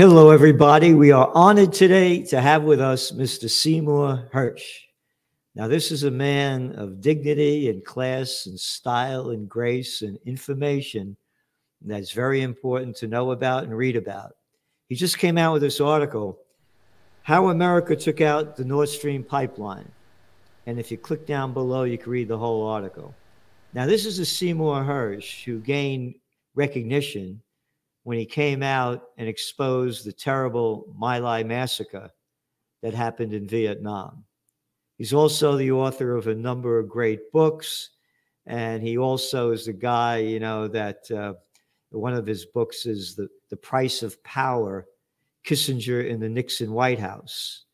Hello, everybody. We are honored today to have with us Mr. Seymour Hersh. Now, this is a man of dignity and class and style and grace and information that's very important to know about and read about. He just came out with this article How America Took Out the Nord Stream Pipeline. And if you click down below, you can read the whole article. Now, this is a Seymour Hersh who gained recognition when he came out and exposed the terrible My Lai massacre that happened in Vietnam. He's also the author of a number of great books, and he also is the guy, you know, that uh, one of his books is the, the Price of Power, Kissinger in the Nixon White House.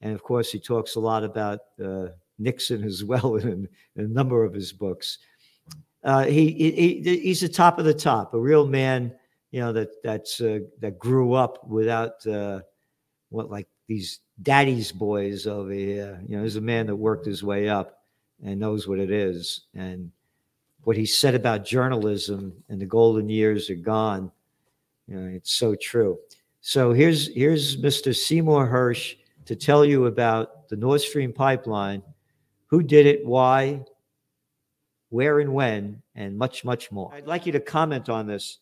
And of course, he talks a lot about uh, Nixon as well in, in, a number of his books. Uh, he, he, he's the top of the top, a real man you know that that's uh, that grew up without uh, what like these daddy's boys over here. You know, there's a man that worked his way up and knows what it is. And what he said about journalism and the golden years are gone. You know, it's so true. So here's here's Mr. Seymour Hersh to tell you about the Nord Stream pipeline, who did it, why, where and when, and much, much more. I'd like you to comment on this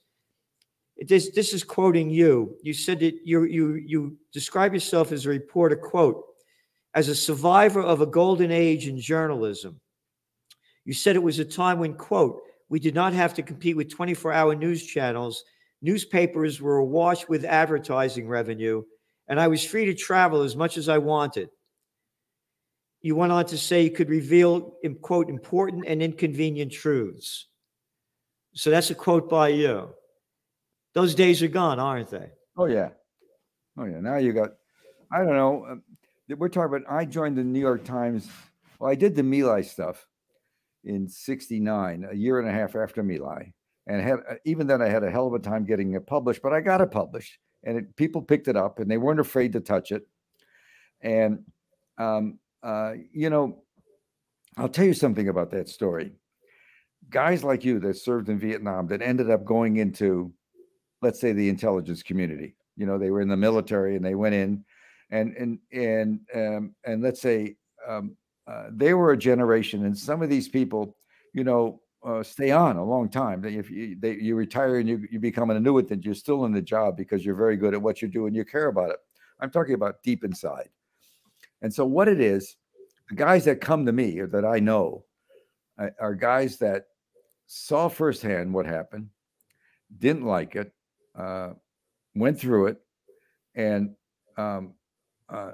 this this is quoting you. You said that you you you describe yourself as a reporter, quote, as a survivor of a golden age in journalism. You said it was a time when, quote, we did not have to compete with 24-hour news channels. Newspapers were awash with advertising revenue, and I was free to travel as much as I wanted. You went on to say you could reveal, quote, important and inconvenient truths. So that's a quote by you. Those days are gone, aren't they? Oh yeah, oh yeah. Now you got, I don't know. Um, we're talking about. I joined the New York Times. Well, I did the My Lai stuff in '69, a year and a half after My Lai, and had uh, even then I had a hell of a time getting it published, but I got it published, and it, people picked it up, and they weren't afraid to touch it. And um, uh, you know, I'll tell you something about that story. Guys like you that served in Vietnam that ended up going into let's say the intelligence community. You know they were in the military and they went in and and and um, and let's say um, uh, they were a generation and some of these people you know uh, stay on a long time. If you they, you retire and you, you become an annuitant you're still in the job because you're very good at what you do and you care about it. I'm talking about deep inside. And so what it is the guys that come to me or that i know uh, are guys that saw firsthand what happened didn't like it uh, went through it, and um, uh,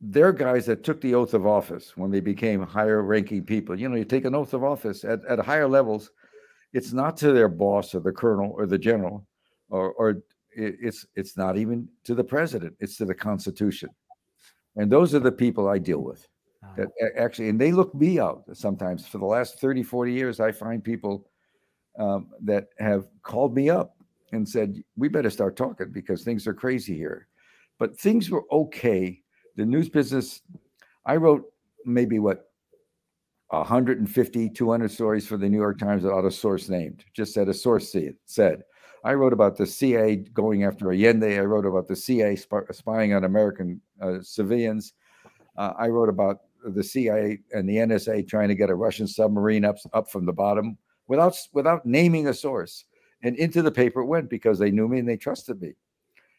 they're guys that took the oath of office when they became higher ranking people. You know, you take an oath of office at, at higher levels, it's not to their boss or the colonel or the general, or, or it's it's not even to the president, it's to the Constitution. And those are the people I deal with. That actually, and they look me out sometimes. For the last 30, 40 years, I find people um, that have called me up and said, We better start talking because things are crazy here. But things were okay. The news business, I wrote maybe what 150, 200 stories for the New York Times without a source named, just said a source said. I wrote about the CIA going after Allende. I wrote about the CIA spying on American uh, civilians. Uh, I wrote about the CIA and the NSA trying to get a Russian submarine up, up from the bottom without without naming a source and into the paper it went because they knew me and they trusted me.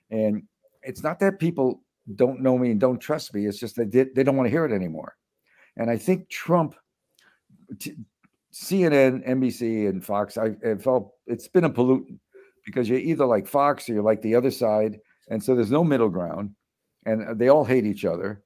And it's not that people don't know me and don't trust me. It's just they did, they don't want to hear it anymore. And I think Trump, CNN, NBC, and Fox, I, felt it's been a pollutant because you're either like Fox or you're like the other side. And so there's no middle ground and they all hate each other.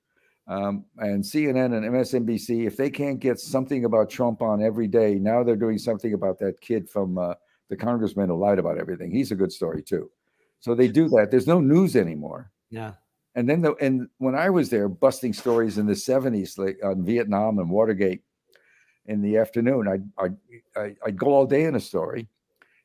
Um, and CNN and MSNBC, if they can't get something about Trump on every day, now they're doing something about that kid from uh, the congressman who lied about everything. He's a good story too. So they do that. There's no news anymore. Yeah. And then the and when I was there busting stories in the 70s like on Vietnam and Watergate in the afternoon, I'd I'd, I'd go all day in a story.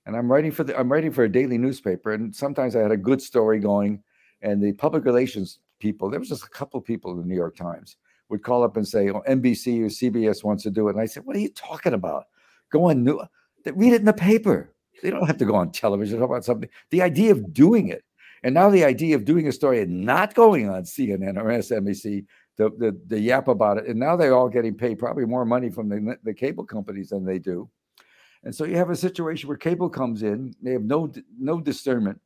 And I'm writing for the I'm writing for a daily newspaper. And sometimes I had a good story going, and the public relations people, there was just a couple people in the New York Times would call up and say, oh, NBC or CBS wants to do it. And I said, What are you talking about? Go on new read it in the paper. They don't have to go on television talk about something. The idea of doing it, And now the idea of doing a story and not going on CNN or MSNBC the, the, the yap about it. And now they're all getting paid probably more money from the, the cable companies than they do. And so you have a situation where cable comes in, they have no no discernment.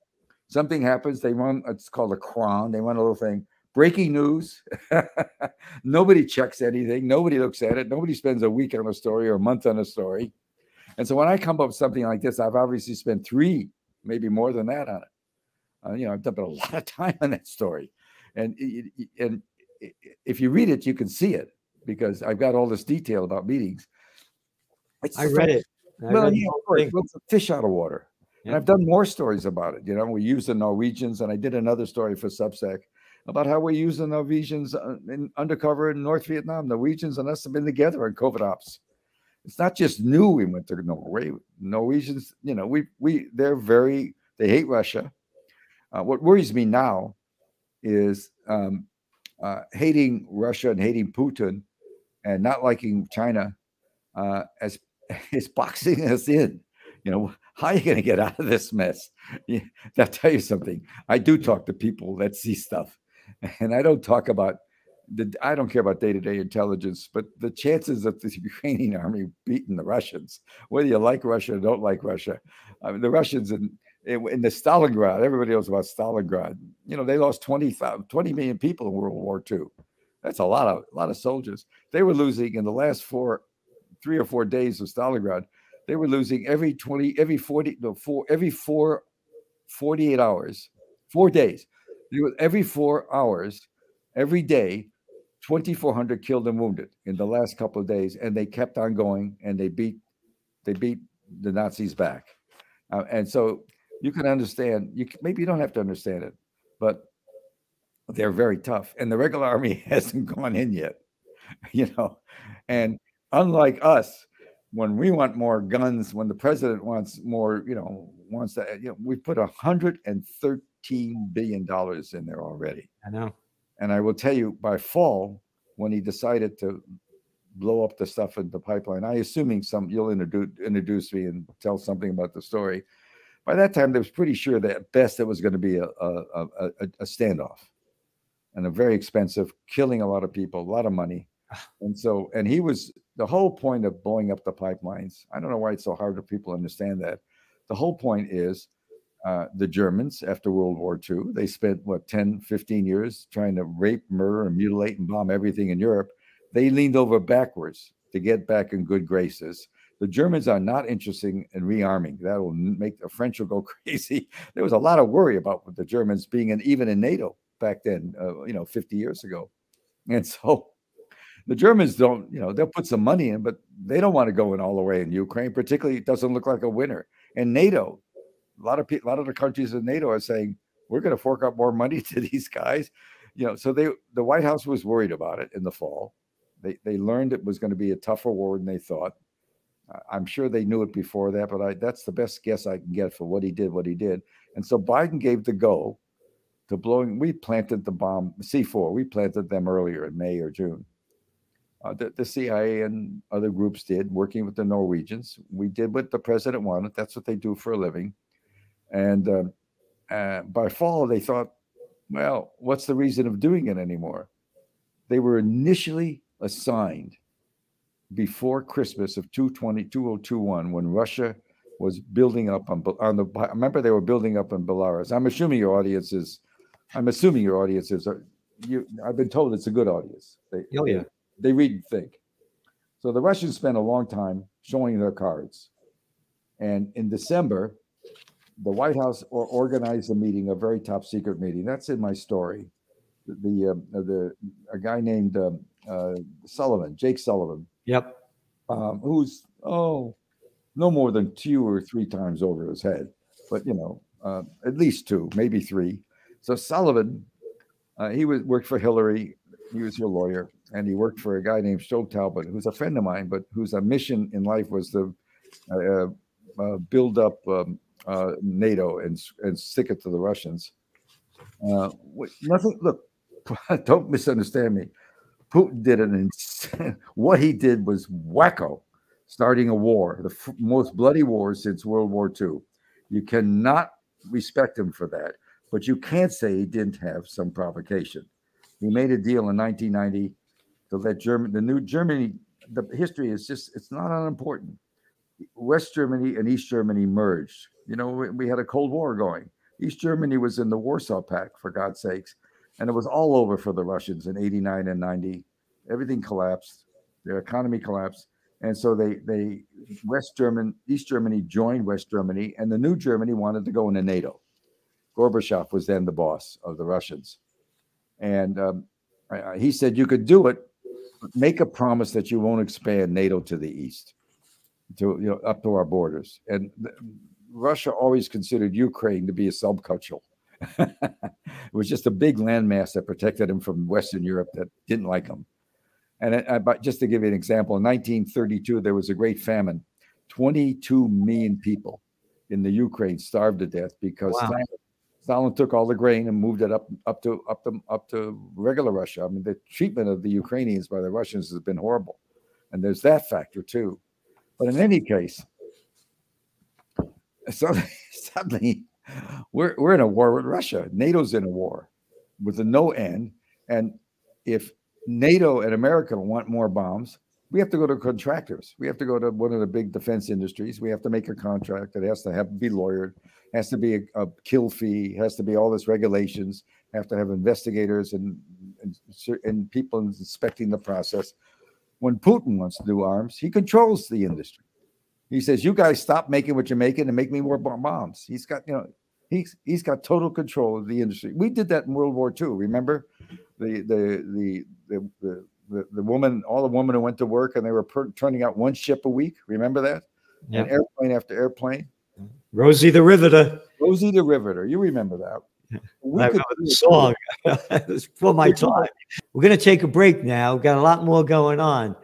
Something happens, they run it's called a cron, they run a little thing. Breaking news. nobody checks anything, nobody looks at it, nobody spends a week on a story or a month on a story. And so when I come up with something like this, I've obviously spent three, maybe more than that on it. Uh, you know, I've done a lot of time on that story, and and if you read it, you can see it because I've got all this detail about meetings. It's I read it. I well, read yeah, of course, it's a fish out of water. Yeah. And I've done more stories about it. You know, we use the Norwegians, and I did another story for Substack about how we use the Norwegians uh, in undercover in North Vietnam. Norwegians and us have been together in covert ops. It's not just new we went to Norway. Norwegians, you know, we we they're very they hate Russia. Uh, what worries me now is um, uh, hating Russia and hating Putin and not liking China uh, as is boxing us in. You know, how are you going to get out of this mess? Yeah, I'll tell you something. I do talk to people that see stuff, and I don't talk about the. I don't care about day to day intelligence, but the chances of the Ukrainian army beating the Russians, whether you like Russia or don't like Russia, I mean, the Russians and in the Stalingrad, everybody knows about Stalingrad. You know, they lost 20, 20 million people in World War II. That's a lot of a lot of soldiers. They were losing in the last four, three or four days of Stalingrad. They were losing every 20, every 40, no, four, every four, 48 hours, four days. Every four hours, every day, 2,400 killed and wounded in the last couple of days, and they kept on going, and they beat, they beat the Nazis back, uh, and so you can understand. You maybe you don't have to understand it, but they're very tough, and the regular army hasn't gone in yet. You know, and unlike us, when we want more guns, when the president wants more, you know, wants that, you know, we put a hundred and thirteen billion dollars in there already. I know. And I will tell you, by fall, when he decided to blow up the stuff in the pipeline, I assuming some you'll introduce introduce me and tell something about the story by that time, they was pretty sure that at best it was going to be a, a, a, a standoff and a very expensive, killing a lot of people, a lot of money. And so, and he was the whole point of blowing up the pipelines. I don't know why it's so hard for people to understand that. The whole point is uh, the Germans after World War II, they spent what 10, 15 years trying to rape, murder, and mutilate and bomb everything in Europe. They leaned over backwards to get back in good graces. The Germans are not interested in rearming. That will make the French will go crazy. There was a lot of worry about the Germans being in, even in NATO back then, uh, you know, 50 years ago. And so the Germans don't, you know, they'll put some money in, but they don't want to go in all the way in Ukraine. Particularly, it doesn't look like a winner. And NATO, a lot of people, a lot of the countries in NATO are saying we're going to fork out more money to these guys. You know, so they the White House was worried about it in the fall. They they learned it was going to be a tougher war than they thought. I'm sure they knew it before that, but I, that's the best guess I can get for what he did, what he did. And so Biden gave the go to blowing. We planted the bomb, C4. We planted them earlier in May or June. Uh, the, the, CIA and other groups did, working with the Norwegians. We did what the president wanted. That's what they do for a living. And uh, uh, by fall, they thought, well, what's the reason of doing it anymore? They were initially assigned before Christmas of 220, 2021, when Russia was building up on, on the, I remember they were building up in Belarus. I'm assuming your audience is, I'm assuming your audience is, you, I've been told it's a good audience. They, oh, yeah. They, they read and think. So the Russians spent a long time showing their cards. And in December, the White House or organized a meeting, a very top secret meeting. That's in my story. The, the, uh, the a guy named uh, uh, Sullivan, Jake Sullivan, Yep. Um, who's oh, no more than two or three times over his head, but you know, uh, at least two, maybe three. So Sullivan, uh, he was worked for Hillary. He was your lawyer, and he worked for a guy named Strobe Talbott, who's a friend of mine, but whose mission in life was to uh, uh build up um, uh, NATO and and stick it to the Russians. Uh, nothing. Look, don't misunderstand me. Putin did an what he did was wacko, starting a war, the most bloody war since World War II. You cannot respect him for that. but you can't say he didn't have some provocation. He made a deal in 1990 to let Germany, the new Germany, the history is just, it's not unimportant. West Germany and East Germany merged. You know, we, we had a Cold War going. East Germany was in the Warsaw Pact, for God's sakes, and it was all over for the Russians in 89 and 90. Everything collapsed, their economy collapsed. And so they, they, West German, East Germany joined West Germany, and the new Germany wanted to go into NATO. Gorbachev was then the boss of the Russians. And um, he said, You could do it, make a promise that you won't expand NATO to the east, to you know, up to our borders. And Russia always considered Ukraine to be a subculture. it was just a big landmass that protected him from Western Europe that didn't like him. And I, I, uh, just to give you an example, in 1932, there was a great famine. 22 million people in the Ukraine starved to death because wow. Stalin, Stalin, took all the grain and moved it up up to up to up to regular Russia. I mean, the treatment of the Ukrainians by the Russians has been horrible, and there's that factor too. But in any case, so suddenly we're we're in a war with Russia. NATO's in a war with a no end, and if NATO and America want more bombs, we have to go to contractors. We have to go to one of the big defense industries. We have to make a contract. that has to have be lawyered, has to be a, a kill fee, has to be all this regulations, have to have investigators and, and and people inspecting the process. When Putin wants to do arms, he controls the industry. He says, "You guys stop making what you're making and make me more bombs." He's got, you know, he's he's got total control of the industry. We did that in World War II. Remember, the the the the, the, the, the woman, all the women who went to work and they were per, turning out one ship a week. Remember that? Yep. And airplane after airplane. Rosie the Riveter. Rosie the Riveter. You remember that? We I the song. it's for my time. We're going to take a break now. We've got a lot more going on.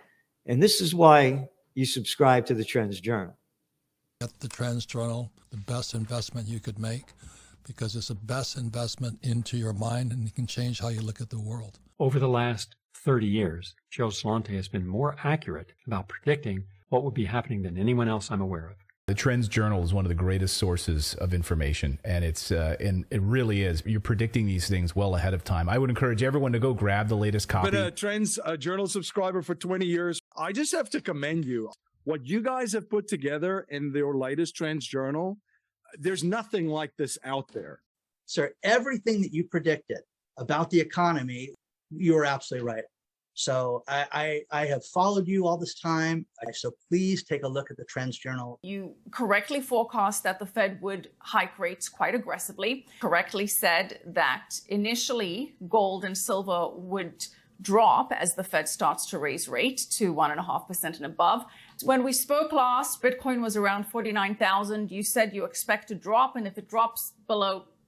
And this is why you subscribe to the Trends Journal. Get the Trends Journal, the best investment you could make because it's the best investment into your mind and it can change how you look at the world. Over the last 30 years, Gerald Celente has been more accurate about predicting what would be happening than anyone else I'm aware of. The Trends Journal is one of the greatest sources of information, and it's uh, and it really is. You're predicting these things well ahead of time. I would encourage everyone to go grab the latest copy. Been a Trends uh, Journal subscriber for 20 years. I just have to commend you. What you guys have put together in your latest Trends Journal, there's nothing like this out there. Sir, everything that you predicted about the economy, you were absolutely right. So I, I, I have followed you all this time. So please take a look at the Trends Journal. You correctly forecast that the Fed would hike rates quite aggressively. Correctly said that initially gold and silver would drop as the Fed starts to raise rate to one and a half percent and above. When we spoke last, Bitcoin was around 49,000. You said you expect to drop, and if it drops below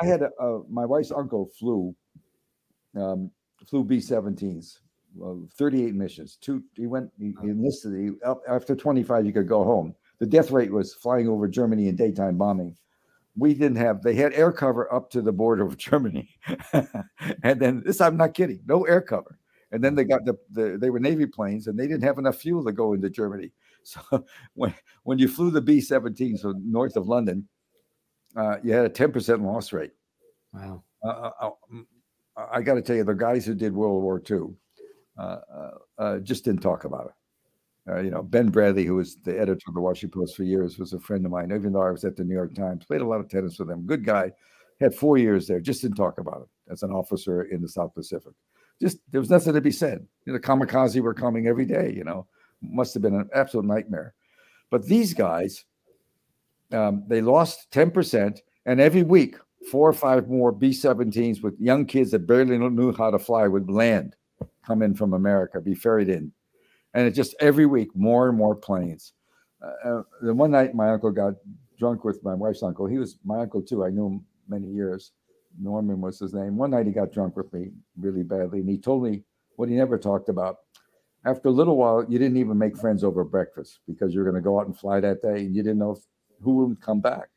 I had a, uh, my wife's uncle flew um, flew B-17s, uh, 38 missions. Two, he went, he, he enlisted. He, after 25, you could go home. The death rate was flying over Germany in daytime bombing. We didn't have. They had air cover up to the border of Germany, and then this. I'm not kidding. No air cover. And then they got the, the they were Navy planes, and they didn't have enough fuel to go into Germany. So when when you flew the B-17 so north of London, uh, you had a 10% loss rate. Wow. Uh, uh, uh mm, I got to tell you, the guys who did World War II uh, uh, just didn't talk about it. you know, Ben Bradlee, who was the editor of the Washington Post for years, was a friend of mine. Even though I was at the New York Times, played a lot of tennis with him. Good guy. Had four years there. Just didn't talk about it as an officer in the South Pacific. Just there was nothing to be said. You know, kamikaze were coming every day. You know, must have been an absolute nightmare. But these guys, um, they lost 10%, and every week, four or five more B 17s with young kids that barely knew how to fly would land, come in from America, be ferried in. And it just every week, more and more planes. Uh, uh one night, my uncle got drunk with my wife's uncle. He was my uncle too. I knew him many years. Norman was his name. One night he got drunk with me really badly, and he told me what he never talked about. After a little while, you didn't even make friends over breakfast because you were going to go out and fly that day, and you didn't know if, who would come back.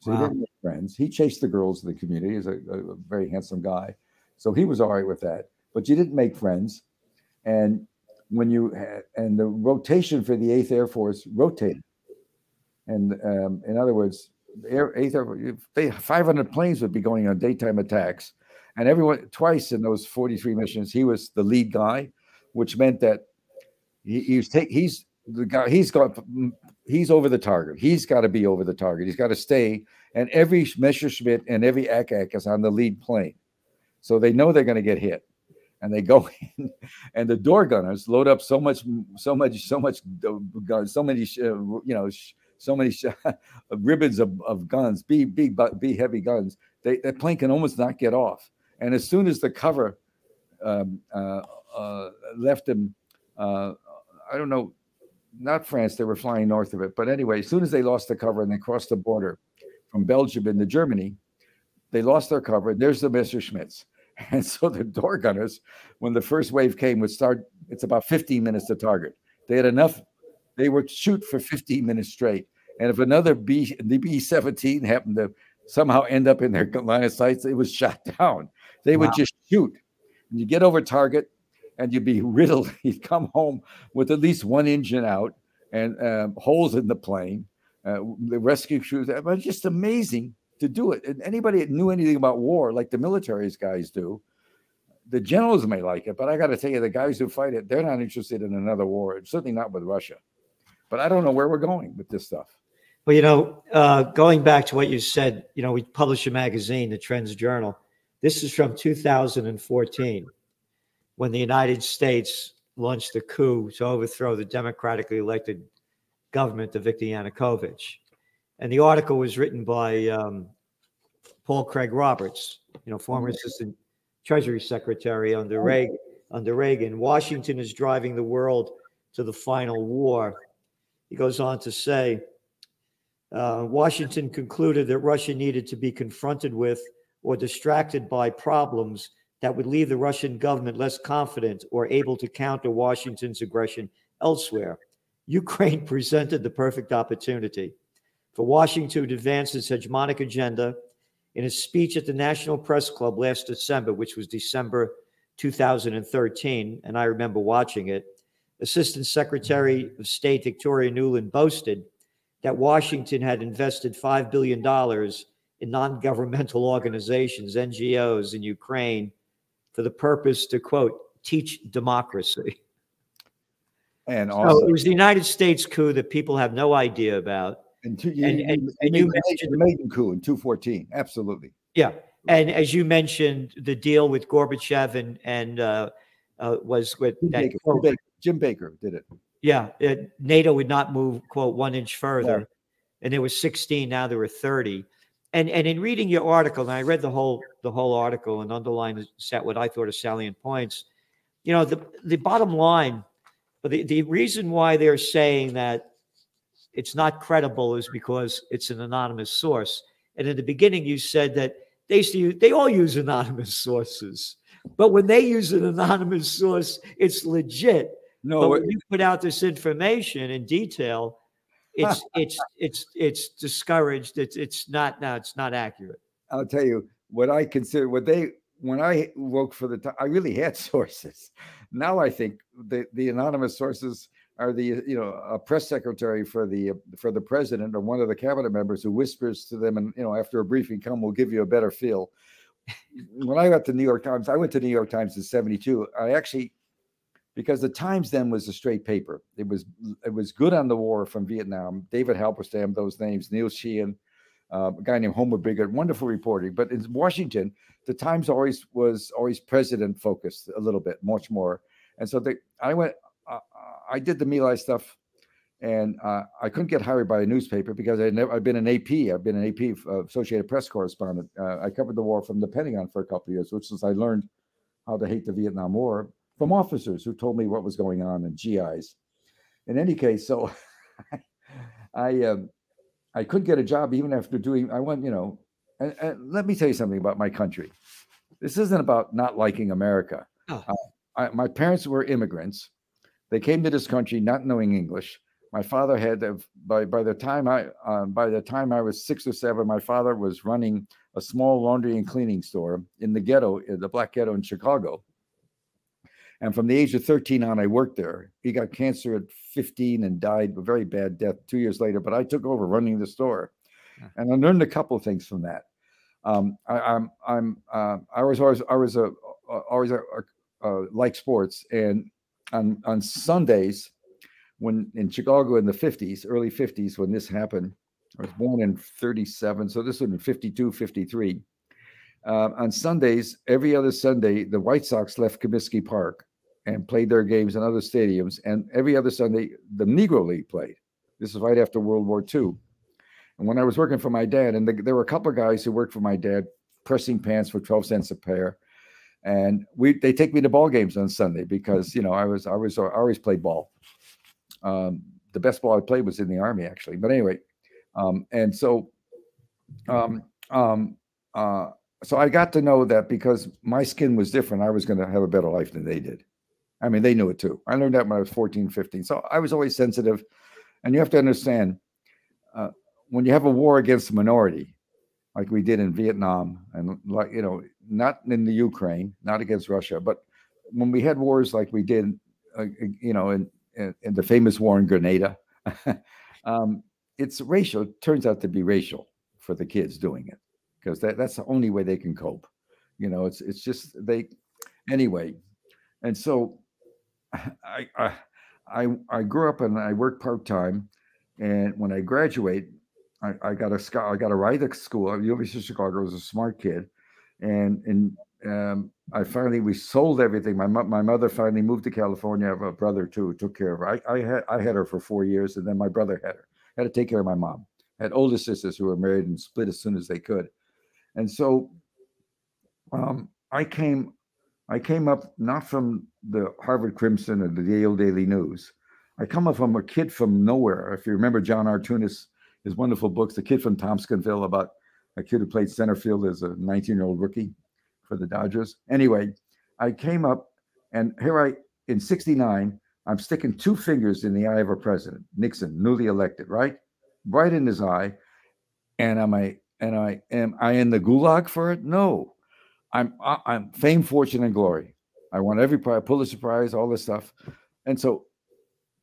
So wow. he didn't make friends. He chased the girls in the community. He's a, a, very handsome guy, so he was all right with that. But you didn't make friends, and when you had, and the rotation for the Eighth Air Force rotated, and um, in other words, Air, Eighth Air, 500 planes would be going on daytime attacks, and everyone twice in those 43 missions, he was the lead guy, which meant that he, he's take he's the guy he's got he's over the target. He's got to be over the target. He's got to stay. And every Messerschmitt and every Ack is on the lead plane, so they know they're going to get hit. And they go in, and the door gunners load up so much, so much, so much guns, so many, uh, you know, so many ribbons of, of guns, big, big, big, heavy guns. They, that plane can almost not get off. And as soon as the cover um, uh, uh, left them, uh, I don't know, not France, they were flying north of it. But anyway, as soon as they lost the cover and they crossed the border from Belgium into Germany, they lost their cover. There's the Messerschmitts. And so the door gunners, when the first wave came, would start, it's about 15 minutes to target. They had enough, they would shoot for 15 minutes straight. And if another B, the B 17 happened to somehow end up in their line of sights, it was shot down. They would just shoot. And you get over target and you'd be riddled. You'd come home with at least one engine out and um, holes in the plane. Uh, the rescue crews, it was just amazing to do it. And anybody that knew anything about war, like the military guys do, the generals may like it, but I got to tell you, the guys who fight it, they're not interested in another war. Certainly not with Russia. But I don't know where we're going with this stuff. Well, you know, uh, going back to what you said, you know, we publish a magazine, the Trends Journal. This is from 2014 when the United States launched a coup to overthrow the democratically elected government of Viktor Yanukovych. And the article was written by um, Paul Craig Roberts, you know, former mm-hmm. assistant Treasury Secretary under oh. Reagan. Under Reagan, Washington is driving the world to the final war. He goes on to say, uh, Washington concluded that Russia needed to be confronted with or distracted by problems that would leave the Russian government less confident or able to counter Washington's aggression elsewhere. Ukraine presented the perfect opportunity for Washington to advance its hegemonic agenda. In a speech at the National Press Club last December, which was December 2013, and I remember watching it, Assistant Secretary of State Victoria Nuland boasted that Washington had invested $5 billion in non governmental organizations, NGOs in Ukraine for the purpose to, quote, teach democracy. And also, so it was the United States coup that people have no idea about. And, two, and, and, and you mentioned the Maidan coup in 214. Absolutely. Yeah. And as you mentioned, the deal with Gorbachev and, and uh, uh, was with Jim that, Baker, Jim Baker did it. Yeah, it, NATO would not move quote one inch further, yeah. and there was 16. Now there were 30. And and in reading your article, and I read the whole the whole article and underlined set what I thought are salient points. You know, the the bottom line, but the, the reason why they're saying that it's not credible is because it's an anonymous source. And in the beginning, you said that they use, they all use anonymous sources, but when they use an anonymous source, it's legit. No, but when you put out this information in detail, it's it's it's it's discouraged. It's it's not now. It's not accurate. I'll tell you what I consider what they when I worked for the time. I really had sources. Now I think the the anonymous sources are the you know a press secretary for the for the president or one of the cabinet members who whispers to them and you know after a briefing come we'll give you a better feel when i got to new york times i went to new york times in 72 i actually because the Times then was a straight paper. It was it was good on the war from Vietnam. David Halberstam, those names, Neil Sheehan, uh, a guy named Homer Bigart, wonderful reporting. But in Washington, the Times always was always president focused a little bit, much more. And so they, I went, uh, I did the My Lai stuff, and uh, I couldn't get hired by a newspaper because I never, I've been an AP, I've been an AP Associated Press correspondent. Uh, I covered the war from the Pentagon for a couple of years, which is I learned how to hate the Vietnam War from officers who told me what was going on and GIs. In any case, so I um, I couldn't get a job even after doing. I went, you know, and, and let me tell you something about my country. This isn't about not liking America. Oh. Uh, I, my parents were immigrants. They came to this country not knowing English. My father had by by the time I uh, by the time I was six or seven, my father was running a small laundry and cleaning store in the ghetto, in the black ghetto in Chicago. And from the age of 13 on, I worked there. He got cancer at 15 and died a very bad death two years later. But I took over running the store, and I learned a couple of things from that. Um, I, I'm I'm uh, I was always I was a always a, a, a, like sports, and on on Sundays when in Chicago in the 50s, early 50s, when this happened, I was born in 37, so this would be 52, 53. Uh, on Sundays, every other Sunday, the White Sox left Comiskey Park and played their games in other stadiums. And every other Sunday, the Negro League played. This is right after World War II. And when I was working for my dad, and the, there were a couple of guys who worked for my dad, pressing pants for 12 cents a pair. And we they take me to ball games on Sunday because you know I was I was I always played ball. Um, the best ball I played was in the army, actually. But anyway, um, and so, um, um, uh, so I got to know that because my skin was different, I was going to have a better life than they did. I mean, they knew it too. I learned that when I was 14, 15. So I was always sensitive. And you have to understand uh, when you have a war against a minority, like we did in Vietnam, and like, you know, not in the Ukraine, not against Russia, but when we had wars like we did, uh, you know, in in, in the famous war in Grenada. um, it's racial. It turns out to be racial for the kids doing it because that, that's the only way they can cope. You know, it's it's just they anyway. And so I I I, I grew up and I worked part time, and when I graduate, I, I got a I got a ride to school. University of Chicago I was a smart kid, and and um, I finally we sold everything. My my mother finally moved to California. I have a brother too who took care of her. I, I had I had her for four years, and then my brother had her. I had to take care of my mom. I had older sisters who were married and split as soon as they could, and so um, I came I came up not from the Harvard Crimson or the Yale Daily News. I come up from a kid from nowhere. If you remember John R. Tunis, his wonderful books, The Kid from Tompkinsville, about a kid who played center field as a 19 year old rookie for the Dodgers. Anyway, I came up and here I, in 69, I'm sticking two fingers in the eye of a president, Nixon, newly elected, right? Right in his eye. And am I, and I, am I in the gulag for it? No. I'm, I'm fame, fortune, and glory. I won every prize, Pulitzer Prize, all this stuff. And so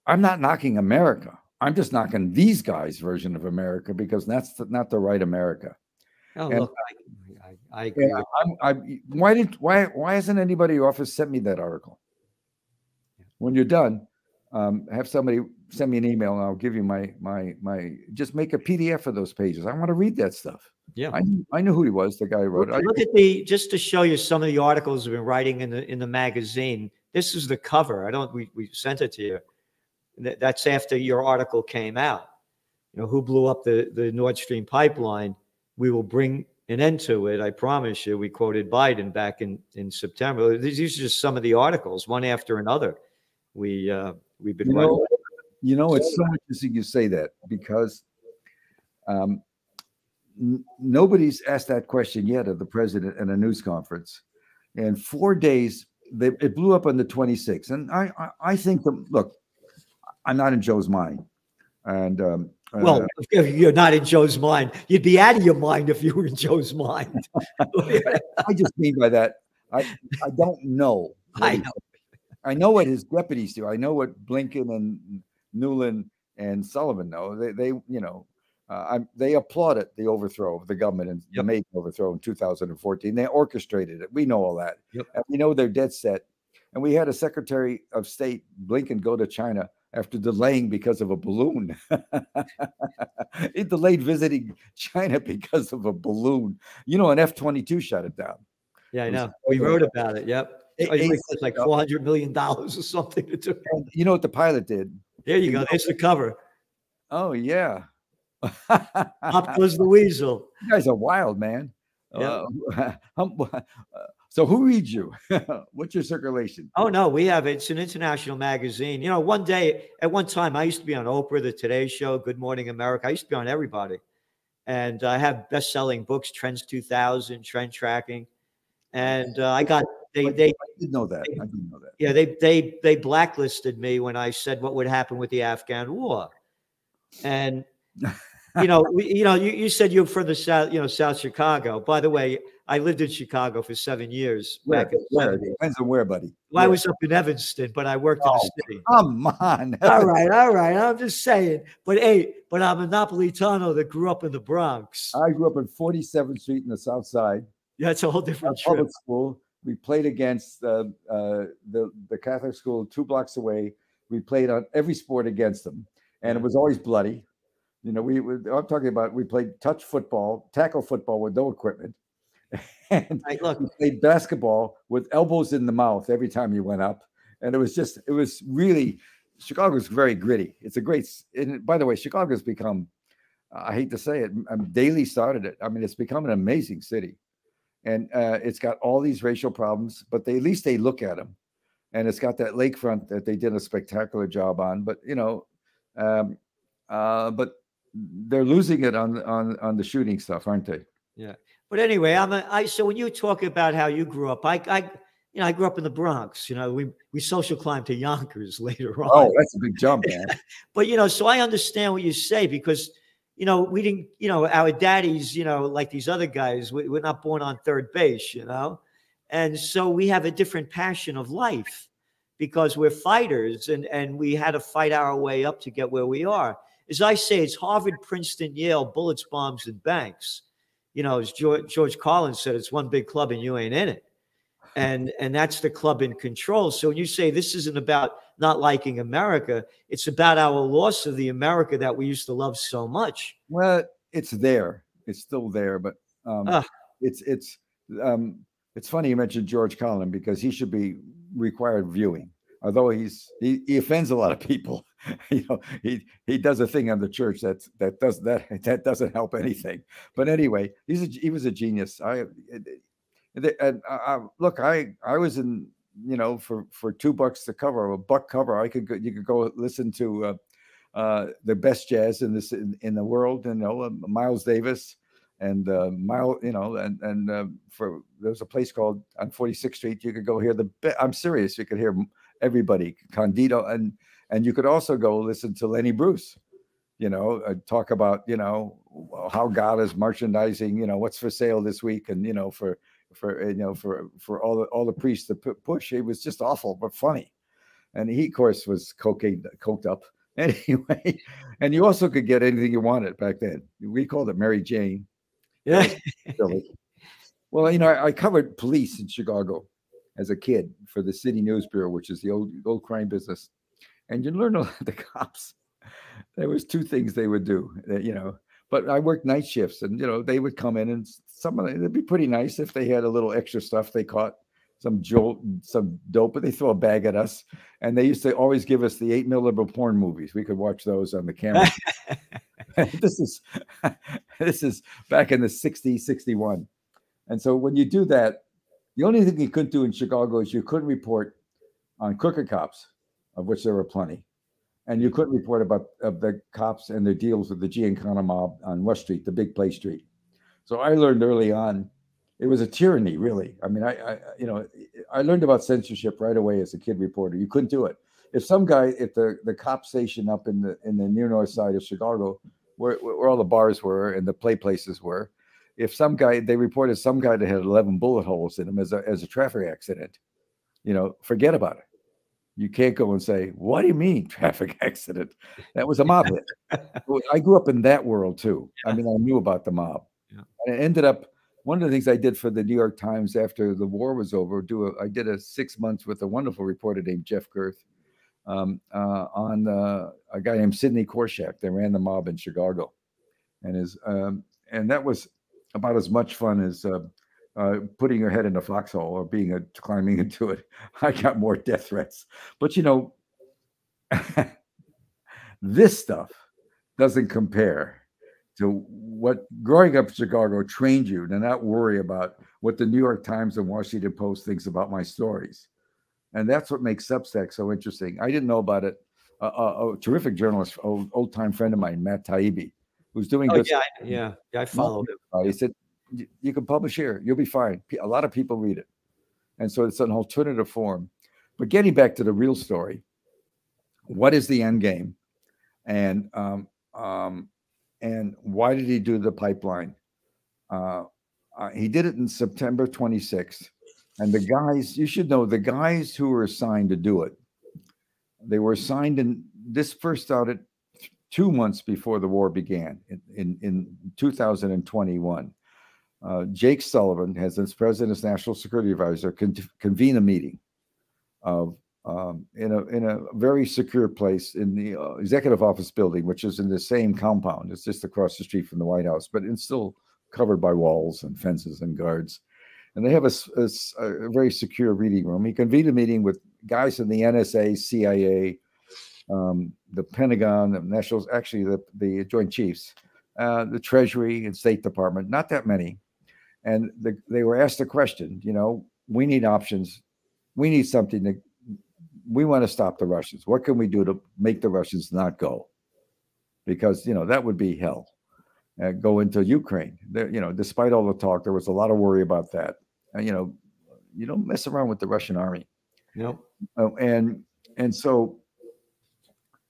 I'm not knocking America. I'm just knocking these guys' version of America because that's the, not the right America. Oh, And- look, I, I, I agree. I'm, I, why did why why hasn't anybody in your office sent me that article? When you're done, um, have somebody send me an email and I'll give you my my my. Just make a PDF of those pages. I want to read that stuff. Yeah. I knew, I knew who he was, the guy who wrote Look, it. I- look at the just to show you some of the articles we've been writing in the in the magazine. This is the cover. I don't. We, we sent it to you. That's after your article came out. You know who blew up the the Nord Stream pipeline. We will bring an end to it. I promise you. We quoted Biden back in in September. These these are just some of the articles, one after another. We uh, we've been you writing. know, you know, it's so interesting you say that because um, n- nobody's asked that question yet of the president in a news conference. And four days, they, it blew up on the 26th. And I, I, I think the look, I'm not in Joe's mind, and um, Well, uh, if you're not in Joe's mind, you'd be out of your mind if you were in Joe's mind. I just mean by that, I, I don't know. I know. I know what his deputies do. I know what Blinken and Nuland and Sullivan know. They, they you know, uh, they applauded the overthrow of the government and the Maidan overthrow in 2014. They orchestrated it. We know all that. Yep. And we know they're dead set. And we had a Secretary of State, Blinken, go to China after delaying because of a balloon. he delayed visiting China because of a balloon. You know, an F 22 shut it down. Yeah, I It know. We wrote about it. Yep. It- Oh, you it's- like four hundred million dollars or something to do. You know what the pilot did? There you go. There's the cover. Oh, yeah. Up goes the weasel. You guys are wild, man. Yeah. Uh, uh, So who reads you? What's your circulation? Oh no, we have it's an international magazine. You know, one day at one time I used to be on Oprah, the Today Show, Good Morning America. I used to be on everybody, and I have best-selling books, Trends 2000, Trend Tracking, and uh, I got they they I did know that. I didn't know that. yeah they they they blacklisted me when I said what would happen with the Afghan war, and you know we, you know you, you said you're from the south you know South Chicago. By the way, I lived in Chicago for seven years. Where, back where? 70s. Depends on where, buddy. Well, I was up in Evanston, but I worked in Oh, the city. Come on. All right, all right. I'm just saying. But hey, but I'm a Napolitano that grew up in the Bronx. I grew up on 47th Street in the South Side. Yeah, it's a whole different trip. public school. We played against uh, uh, the the Catholic school two blocks away. We played on every sport against them, and it was always bloody. You know, we, we I'm talking about we played touch football, tackle football with no equipment, and Hey, look, we played basketball with elbows in the mouth every time you went up, and it was just it was really Chicago's very gritty. It's a great. And by the way, Chicago's become. I hate to say it. um, Daley started it. I mean, it's become an amazing city and uh, it's got all these racial problems, but they at least they look at them, and it's got that lakefront that they did a spectacular job on. But you know, um, uh, but they're losing it on on on the shooting stuff, aren't they? Yeah. But anyway, I'm a, I. So when you talk about how you grew up, I, I, you know, I grew up in the Bronx. You know, we we social climbed to Yonkers later on. Oh, that's a big jump, man. but you know, so I understand what you say because you know we didn't, you know, our daddies, you know, like these other guys, we, we're not born on third base, you know, and so we have a different passion of life because we're fighters and and we had to fight our way up to get where we are. As I say, it's Harvard, Princeton, Yale, bullets, bombs, and banks. You know, as George, George Carlin said, it's one big club and you ain't in it and and that's the club in control so when you say this isn't about not liking america it's about our loss of the america that we used to love so much Well, it's there. It's still there, but um, Ah. it's it's um, it's funny you mentioned George Carlin because he should be required viewing. Although he's he, he offends a lot of people, you know, he he does a thing on the church that that does that that doesn't help anything. But anyway, he's a, he was a genius. I and, I, I, look, I I was in you know for for two bucks to cover a buck cover, I could go, you could go listen to. Uh, uh, the best jazz in this in, in the world. You know, uh, Miles Davis and uh, Miles. You know, and and uh, for there's a place called on 46th Street. You could go hear the. Be- I'm serious. You could hear everybody, Candido, and and you could also go listen to Lenny Bruce. You know, uh, talk about you know how God is merchandising. You know what's for sale this week, and you know for for you know for for all the all the priests to push. It was just awful, but funny. And he, of course, was cocaine coked up anyway. And you also could get anything you wanted back then. We called it Mary Jane. yeah well, you know, I, I covered police in Chicago as a kid for the City News Bureau, which is the old old crime business. And you learn a lot the cops. There was two things they would do, uh, you know. But I worked night shifts, and you know they would come in, and some of them it'd be pretty nice if they had a little extra stuff they caught, some jolt, some dope, but they throw a bag at us. And they used to always give us the eight millimeter porn movies. We could watch those on the camera. this is this is back in the 60, 61. And so when you do that, the only thing you couldn't do in Chicago is you couldn't report on crooked cops, of which there were plenty. And you couldn't report about of the cops and their deals with the Giancana mob on West Street, the big play street. So I learned early on it was a tyranny, really. I mean, I, I you know, I learned about censorship right away as a kid reporter. You couldn't do it. If some guy at the the cop station up in the in the near north side of Chicago, where where all the bars were and the play places were, if some guy they reported some guy that had 11 bullet holes in him as a as a traffic accident, you know, forget about it. You can't go and say, "What do you mean traffic accident?" That was a mob hit. I grew up in that world too. I mean, I knew about the mob, Yeah. and it ended up. One of the things I did for the New York Times after the war was over, do a, I did a six months with a wonderful reporter named Jeff Gerth um, uh, on uh, a guy named Sidney Korshak that ran the mob in Chicago, and his um, and that was about as much fun as uh, uh, putting your head in a foxhole or being a climbing into it. I got more death threats, but you know, this stuff doesn't compare to what growing up in Chicago trained you to not worry about what the New York Times and Washington Post thinks about my stories. And that's what makes Substack so interesting. I didn't know about it. Uh, a, a terrific journalist, old, old time friend of mine, Matt Taibbi, who's doing Oh, good yeah. I- yeah, yeah, I followed him. Uh, he said, "You- you can publish here. You'll be fine. A lot of people read it. And so it's an alternative form. But getting back to the real story, what is the end game? And um, um, and why did he do the pipeline? Uh, uh, he did it in September 26th. And the guys, you should know, the guys who were assigned to do it, they were assigned in this first started two months before the war began in, in, in 2021. Uh, Jake Sullivan as president's national security advisor, con- convene a meeting of um, in a in a very secure place in the uh, executive office building, which is in the same compound. It's just across the street from the White House, but it's still covered by walls and fences and guards. And they have a very secure reading room. He convened a meeting with guys in the NSA, CIA, um, the Pentagon, the National, actually the the Joint Chiefs, uh, the Treasury and State Department. Not that many, and the, they were asked the question. You know, we need options. We need something to. We want to stop the Russians. What can we do to make the Russians not go? Because you know that would be hell. Uh, go into Ukraine. There, you know, despite all the talk, there was a lot of worry about that. And you know, you don't mess around with the Russian army. Nope. Uh, and and so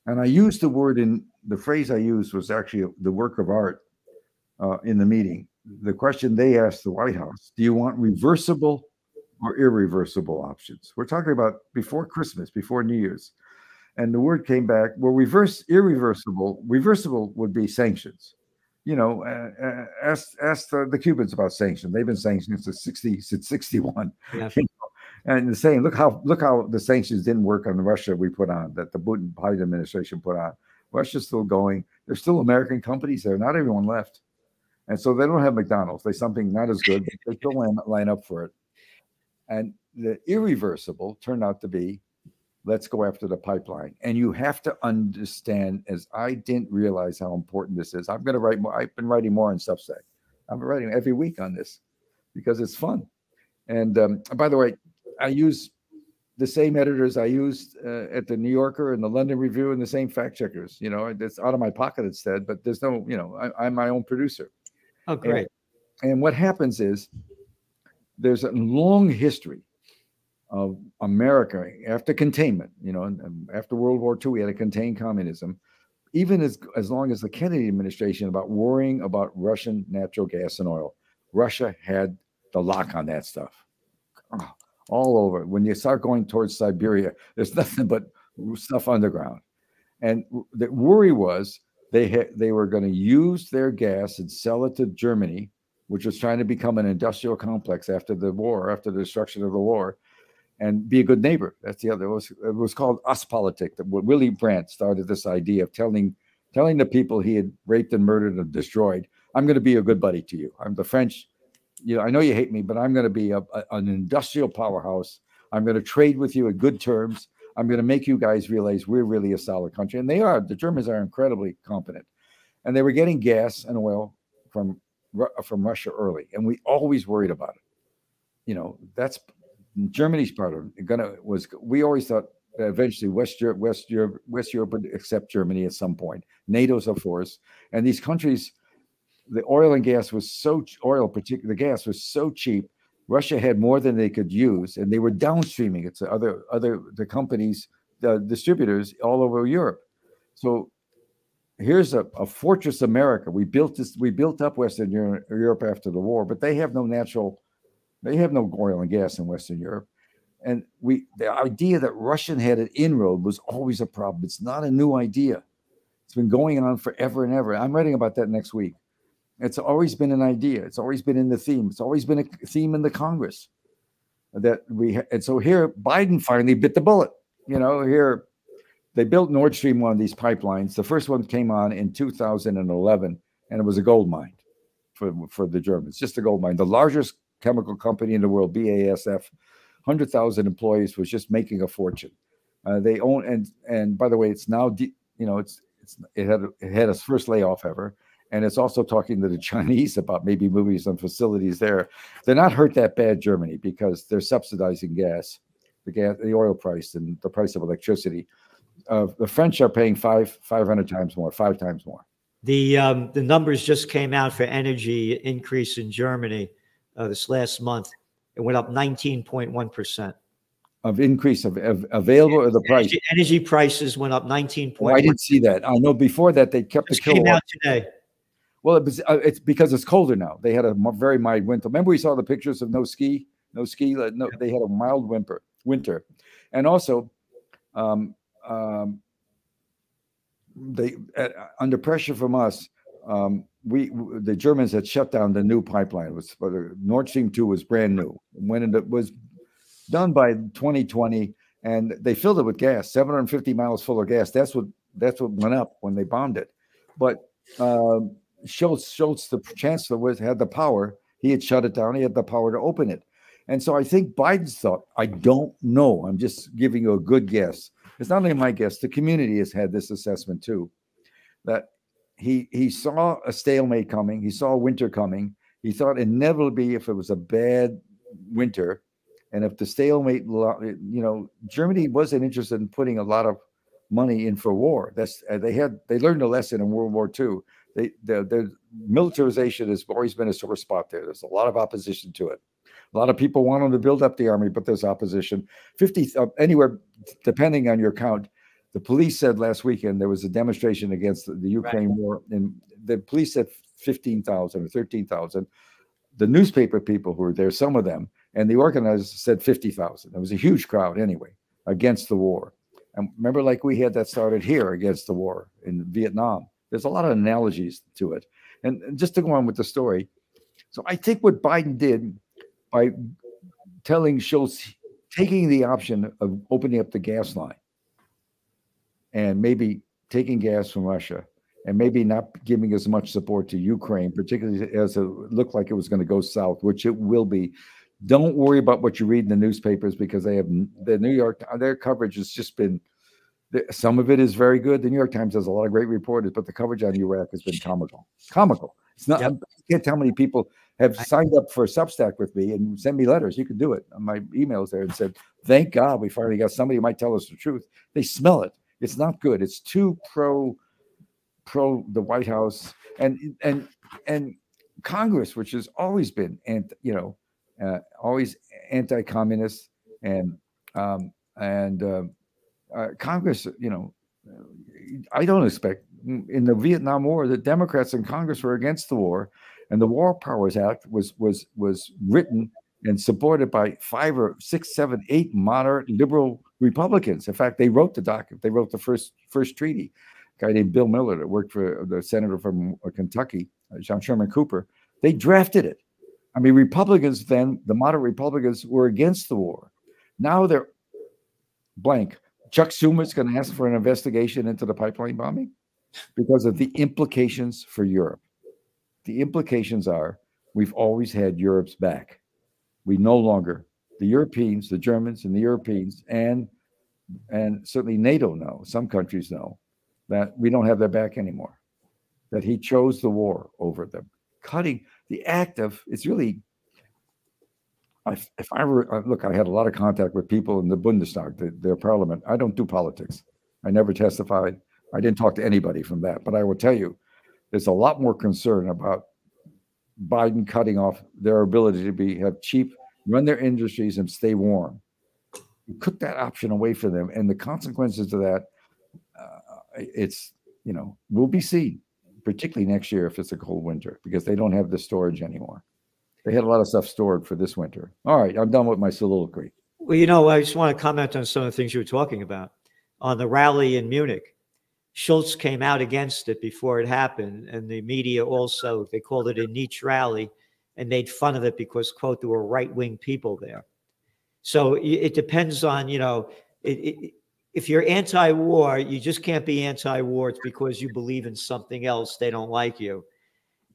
and I used the word in the phrase I used was actually the work of art uh, in the meeting. The question they asked the White House: Do you want reversible or irreversible options? We're talking about before Christmas, before New Year's, and the word came back. Well, reverse irreversible. Reversible would be sanctions. You know, uh, uh, ask ask the, the Cubans about sanctions. They've been sanctioned since sixty since sixty one Yeah. and saying, look how look how the sanctions didn't work on Russia we put on that the Putin Biden administration put on. Russia's still going. There's still American companies there. Not everyone left, and so they don't have McDonald's. They something not as good. They still line, line up for it. And the irreversible turned out to be, let's go after the pipeline. And you have to understand, as I didn't realize how important this is. I'm going to write more. I've been writing more on Substack. I'm writing every week on this because it's fun. And um, by the way, I use the same editors I used uh, at the New Yorker and the London Review and the same fact checkers. You know, it's out of my pocket instead, but there's no, you know, I, I'm my own producer. Oh, great. And, and what happens is there's a long history of America after containment, you know, and, and after World War II, we had to contain communism, even as, as long as the Kennedy administration about worrying about Russian natural gas and oil. Russia had the lock on that stuff all over. When you start going towards Siberia, there's nothing but stuff underground. And the worry was they they were going to use their gas and sell it to Germany, which was trying to become an industrial complex after the war, after the destruction of the war, and be a good neighbor. That's the other. It was it was called Ostpolitik. That Willy Brandt started this idea of telling telling the people he had raped and murdered and destroyed, "I'm going to be a good buddy to you. I'm the French. You know, I know you hate me, but I'm going to be a, a- an industrial powerhouse. I'm going to trade with you at good terms. I'm going to make you guys realize we're really a solid country, and they are. The Germans are incredibly competent, and they were getting gas and oil from from Russia early, and we always worried about it. You know, that's Germany's part of it. Gonna was we always thought that eventually West Europe, West Europe, West Europe would accept Germany at some point. NATO's a force, and these countries, the oil and gas was so oil, particularly the gas was so cheap. Russia had more than they could use, and they were downstreaming it to other other the companies, the distributors all over Europe. So here's a, a fortress America. We built this. We built up Western Europe after the war, but they have no natural they have no oil and gas in Western Europe. And we the idea that Russian had an inroad was always a problem. It's not a new idea. It's been going on forever and ever. I'm writing about that next week. It's always been an idea. It's always been in the theme. It's always been a theme in the Congress that we and so here Biden finally bit the bullet. You know, here they built Nord Stream one of these pipelines. The first one came on in 2011, and it was a gold mine for for the Germans, just a gold mine. The largest chemical company in the world, BASF, 100,000 employees, was just making a fortune. Uh, they own and and by the way, it's now de- you know it's it's it had it had its first layoff ever, and it's also talking to the Chinese about maybe moving some facilities there. They're not hurt that bad, Germany, because they're subsidizing gas, the gas, the oil price, and the price of electricity. Uh, the French are paying five five hundred times more, five times more. The um, the numbers just came out for energy increase in Germany uh, this last month. It went up 19.1 of increase of, of available or the price. Energy, energy prices went up 19. Oh, I didn't see that. I know before that they kept Just the came out today. Well, it was, uh, it's because it's colder now. They had a very mild winter. Remember, we saw the pictures of no ski, no ski. like, No, they had a mild winter, winter, and also, um, um, they uh, under pressure from us. Um, we w- the Germans had shut down the new pipeline. It was for the Nord Stream two was brand new when it was done by 2020, and they filled it with gas, 750 miles full of gas. That's what that's what went up when they bombed it. But um, Scholz, Scholz, the chancellor, was had the power. He had shut it down. He had the power to open it. And so I think Biden's thought. I don't know. I'm just giving you a good guess. It's not only my guess. The community has had this assessment too, that he he saw a stalemate coming. He saw winter coming. He thought inevitably, if it was a bad winter, and if the stalemate, you know, Germany wasn't interested in putting a lot of money in for war. That's they had they learned a lesson in World War II. They the, the militarization has always been a sore spot there. There's a lot of opposition to it. A lot of people want them to build up the army, but there's opposition. Fifty uh, anywhere, depending on your count. The police said last weekend there was a demonstration against the, the Ukraine war, and the police said fifteen thousand or thirteen thousand. The newspaper people who were there, some of them, and the organizers said fifty thousand. It was a huge crowd anyway against the war. And remember, like we had that started here against the war in Vietnam. There's a lot of analogies to it. And, just to go on with the story, so I think what Biden did by telling Scholz, taking the option of opening up the gas line and maybe taking gas from Russia and maybe not giving as much support to Ukraine, particularly as it looked like it was going to go south, which it will be. Don't worry about what you read in the newspapers because they have the New York their coverage has just been some of it is very good. The New York Times has a lot of great reporters, but the coverage on Iraq has been comical. Comical. It's not. I can't tell how many people have signed up for Substack with me and send me letters. You can do it on my emails there and said, "Thank God we finally got somebody who might tell us the truth." They smell it. It's not good. It's too pro pro the White House and and and Congress, which has always been and you know uh, always anti-communist and um, and um, uh, Congress, you know, I don't expect in the Vietnam War the Democrats in Congress were against the war, and the War Powers Act was was was written and supported by five or six, seven, eight moderate liberal Republicans. In fact, they wrote the document. They wrote the first first treaty. A guy named Bill Miller that worked for the senator from uh, Kentucky, uh, John Sherman Cooper. They drafted it. I mean, Republicans then, the moderate Republicans, were against the war. Now they're blank. Chuck Schumer's going to ask for an investigation into the pipeline bombing because of the implications for Europe. The implications are we've always had Europe's back. We no longer, the Europeans, the Germans, and the Europeans, and and certainly NATO know, some countries know, that we don't have their back anymore. That he chose the war over them. Cutting the act of it's really if, I were look, I had a lot of contact with people in the Bundestag, the, their parliament. I don't do politics. I never testified. I didn't talk to anybody from that. But I will tell you, there's a lot more concern about Biden cutting off their ability to be have cheap, run their industries and stay warm. You took that option away from them, and the consequences of that, uh, it's you know, will be seen, particularly next year if it's a cold winter, because they don't have the storage anymore. They had a lot of stuff stored for this winter. All right, I'm done with my soliloquy. Well, you know, I just want to comment on some of the things you were talking about. On the rally in Munich, Scholz came out against it before it happened, and the media also, they called it a niche rally and made fun of it because, quote, there were right wing people there. So it depends on, you know, it, it, if you're anti war, you just can't be anti war. It's because you believe in something else. They don't like you.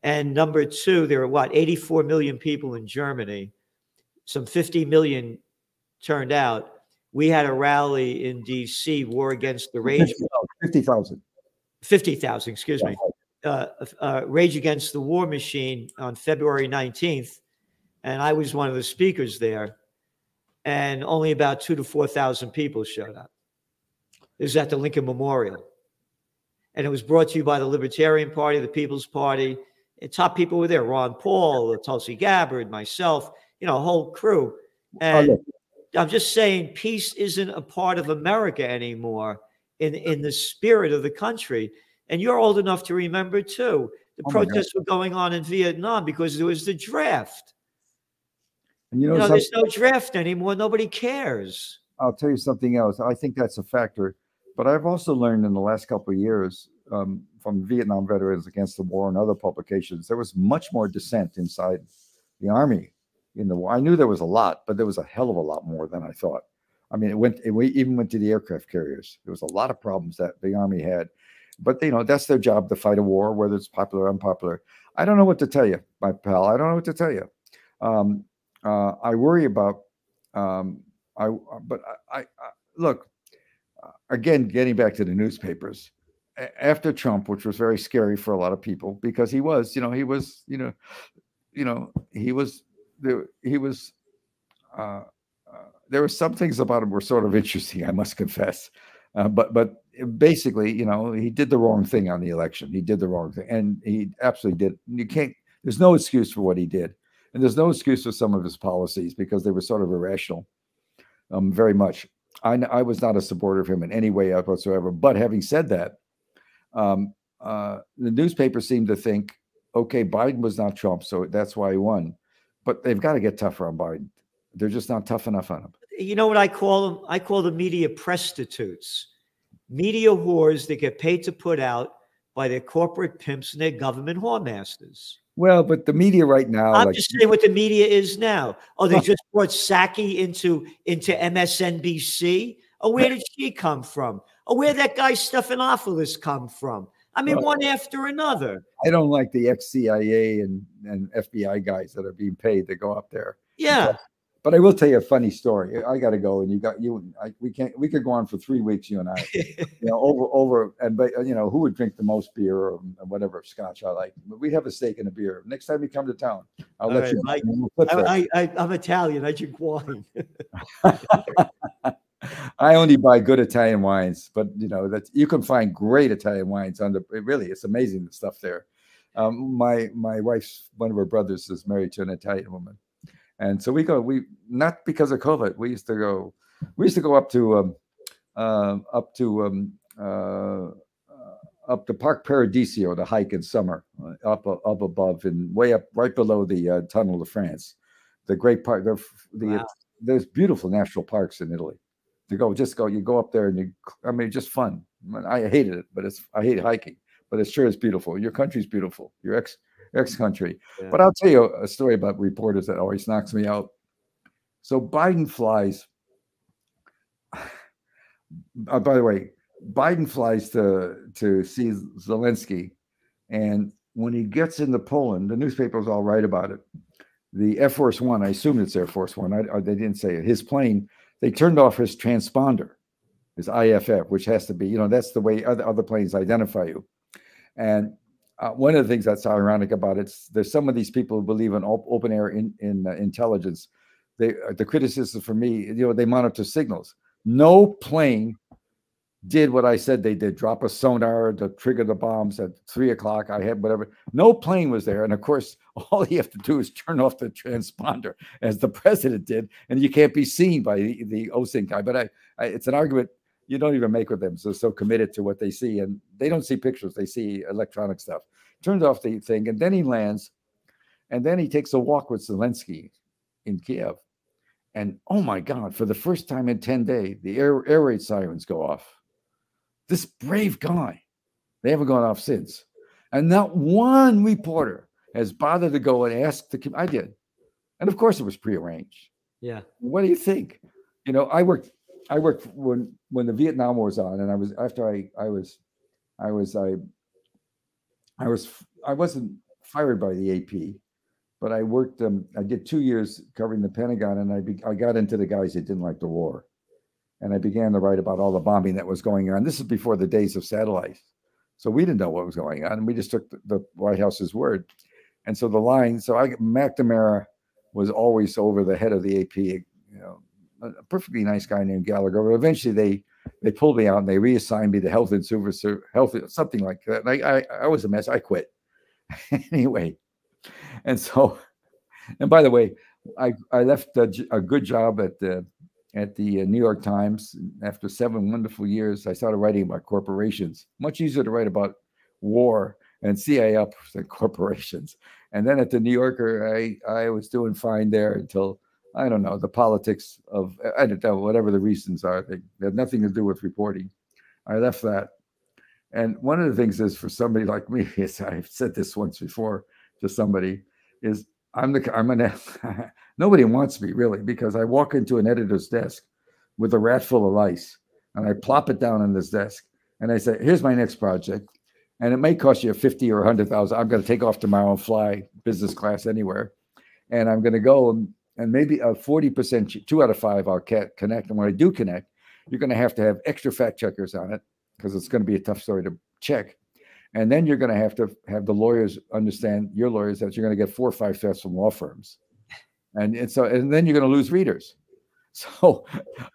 And number two, there are what, 84 million people in Germany, some 50 million turned out. We had a rally in DC, War Against the Rage. 50,000. 50,000, excuse me. uh, uh, Rage Against the War Machine on February 19th, and I was one of the speakers there, and only about two to 4,000 people showed up. It was at the Lincoln Memorial. And it was brought to you by the Libertarian Party, the People's Party. And top people were there Ron Paul, Tulsi Gabbard, myself, you know, a whole crew. And I'm just saying, peace isn't a part of America anymore in, in the spirit of the country. And you're old enough to remember too. The Oh protests were going on in Vietnam because there was the draft. And you know, You know, there's no draft anymore. Nobody cares. I'll tell you something else. I think that's a factor. But I've also learned in the last couple of years um, from Vietnam Veterans Against the War and other publications, there was much more dissent inside the army in the war. I knew there was a lot, but there was a hell of a lot more than I thought. I mean, it went. It we even went to the aircraft carriers. There was a lot of problems that the army had, but you know that's their job to fight a war, whether it's popular or unpopular. I don't know what to tell you, my pal. I don't know what to tell you. Um, uh, I worry about. Um, I but I, I, I look uh, again. Getting back to the newspapers after Trump, which was very scary for a lot of people because he was, you know, he was, you know, you know, he was there. He was. Uh, uh, there were some things about him were sort of interesting, I must confess. Uh, but but basically, you know, he did the wrong thing on the election. He did the wrong thing, and he absolutely did. You can't. There's no excuse for what he did, and there's no excuse for some of his policies because they were sort of irrational. Um, very much. I, I was not a supporter of him in any way whatsoever. But having said that, um, uh, the newspaper seemed to think, okay, Biden was not Trump, so that's why he won. But they've got to get tougher on Biden. They're just not tough enough on him. you know what I call them? I call them media prostitutes, media whores that get paid to put out by their corporate pimps and their government whoremasters. Well, but the media right now, I'm like just saying what the media is now. Oh, they just brought Psaki into into MSNBC. Oh, where did she come from? Oh, where that guy Stephanopoulos come from? I mean, Well- one after another. I don't like the ex CIA and, and FBI guys that are being paid to go up there. Yeah. But I will tell you a funny story. I got to go, and you got you. I, we can't. We could go on for three weeks, you and I. you know, over over, and but you know, who would drink the most beer or whatever scotch I like? But we have a steak and a beer. Next time you come to town, I'll All let right, you. know, we'll. I, I, I, I'm Italian. I drink wine. I only buy good Italian wines, but you know that you can find great Italian wines on the. It really, it's amazing the stuff there. Um, my my wife's one of her brothers is married to an Italian woman, and so we go. We not because of COVID. We used to go. We used to go up to um, uh, up to um, uh, uh, up to Park Paradiso to hike in summer, uh, up uh, up above and way up right below the uh, Tunnel of France, the great park. The, the Wow. there's beautiful national parks in Italy. To go, just go. You go up there and you. I mean, just fun. I mean, I hated it, but it's. I hate hiking, but it sure is beautiful. Your country's beautiful. Your ex ex country. Yeah. But I'll tell you a story about reporters that always knocks me out. So Biden flies. Uh, by the way, Biden flies to to see Zelensky, and when he gets into Poland, the newspapers all write about it. The Air Force One, I assume it's Air Force One. I, I- they didn't say it. His plane, they turned off his transponder, his IFF, which has to be, you know, that's the way other, other planes identify you. And uh, one of the things that's ironic about it, there's some of these people who believe in op- open air in, in uh, intelligence. They, uh, the criticism for me, you know, they monitor signals. No plane did what I said they did: drop a sonar to trigger the bombs at three o'clock. I had whatever. No plane was there, and of course, all you have to do is turn off the transponder, as the president did, and you can't be seen by the, the OSINT guy. But I, I, it's an argument you don't even make with them. So so committed to what they see, and they don't see pictures; they see electronic stuff. Turns off the thing, and then he lands, and then he takes a walk with Zelensky in Kiev. And oh my God, for the first time in 10 days, the air, air raid sirens go off. This brave guy, they haven't gone off since. And not one reporter has bothered to go and ask the, I did. And of course it was prearranged. Yeah. What do you think? You know, I worked, I worked when, when the Vietnam War was on and I was, after I, I was, I was, I, I was, I wasn't fired by the AP, but I worked. Um, I did two years covering the Pentagon, and I be, I got into the guys that didn't like the war, and I began to write about all the bombing that was going on. This is before the days of satellites, So we didn't know what was going on, and we just took the, the White House's word. And so the line, so I McNamara was always over the head of the AP, you know, a perfectly nice guy named Gallagher. But eventually they they pulled me out and they reassigned me to health and super health something like that. And I, I I was a mess. I quit anyway. And so, and by the way, I I left a, a good job at the at the uh, New York Times after seven wonderful years. I started writing about corporations. Much easier to write about war and CIA than corporations. And then at the New Yorker, I I was doing fine there until I don't know the politics of I don't know whatever the reasons are. They, they had nothing to do with reporting. I left that. And one of the things is for somebody like me, is I've said this once before to somebody, is I'm the I'm an nobody wants me really because I walk into an editor's desk with a rat full of lice and I plop it down on this desk and I say, here's my next project. And it may cost you 50 or a 100,000. I'm going to take off tomorrow and fly business class anywhere. And I'm going to go and, and maybe a 40%, two out of five, I'll connect. And when I do connect, you're going to have to have extra fact checkers on it because it's going to be a tough story to check. And then you're going to have to have the lawyers understand your lawyers that you're going to get four or five threats from law firms. And, and so, and then you're going to lose readers. So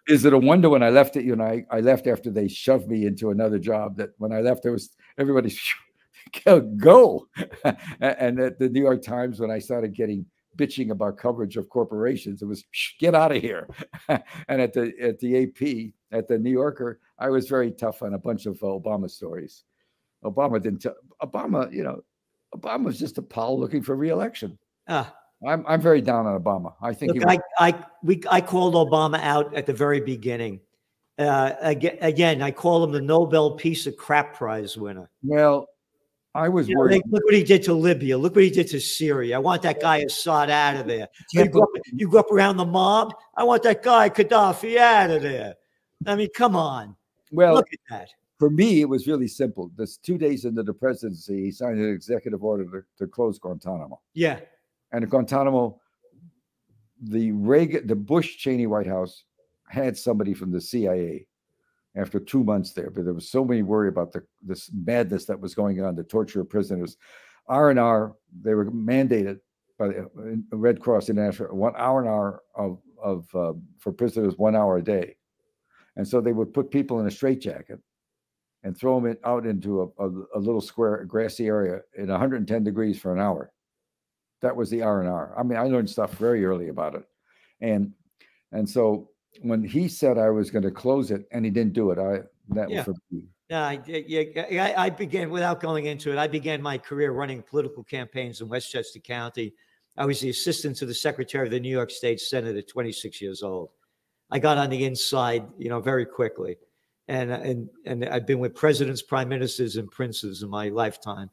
is it a wonder when I left it, you know, I, I left after they shoved me into another job that when I left, there was everybody go. and at the New York Times, when I started getting bitching about coverage of corporations, it was get out of here. and at the at the AP, at the New Yorker, I was very tough on a bunch of Obama stories. Obama didn't tell Obama, you know, Obama was just a pal looking for reelection. Ah. I'm I'm very down on Obama. I think Look, I I we I called Obama out at the very beginning. Uh, again, again, I call him the Nobel Peace of Crap Prize winner. Well, I was you worried. Know, look what he did to Libya. Look what he did to Syria. I want that guy Assad out of there. You grew, up, you grew up around the mob. I want that guy Gaddafi out of there. I mean, come on. Well, look at that. For me, it was really simple. This two days into the presidency, he signed an executive order to, to close Guantanamo. Yeah. And Guantanamo, the Reagan, the Bush Cheney White House had somebody from the CIA after two months there, but there was so many worry about the this madness that was going on, the torture of prisoners. R and R, they were mandated by the uh, Red Cross International one hour an hour of of uh, for prisoners, one hour a day, and so they would put people in a straitjacket and throw them out into a, a, a, little square grassy area in 110 degrees for an hour. That was the R and R. I mean, I learned stuff very early about it, and and so when he said I was going to close it and he didn't do it, I that yeah. was for me. Yeah, I, yeah, I began without going into it. I began my career running political campaigns in Westchester County. I was the assistant to the secretary of the New York State Senate at 26 years old. I got on the inside, you know, very quickly and and and I've been with presidents, prime ministers, and princes in my lifetime.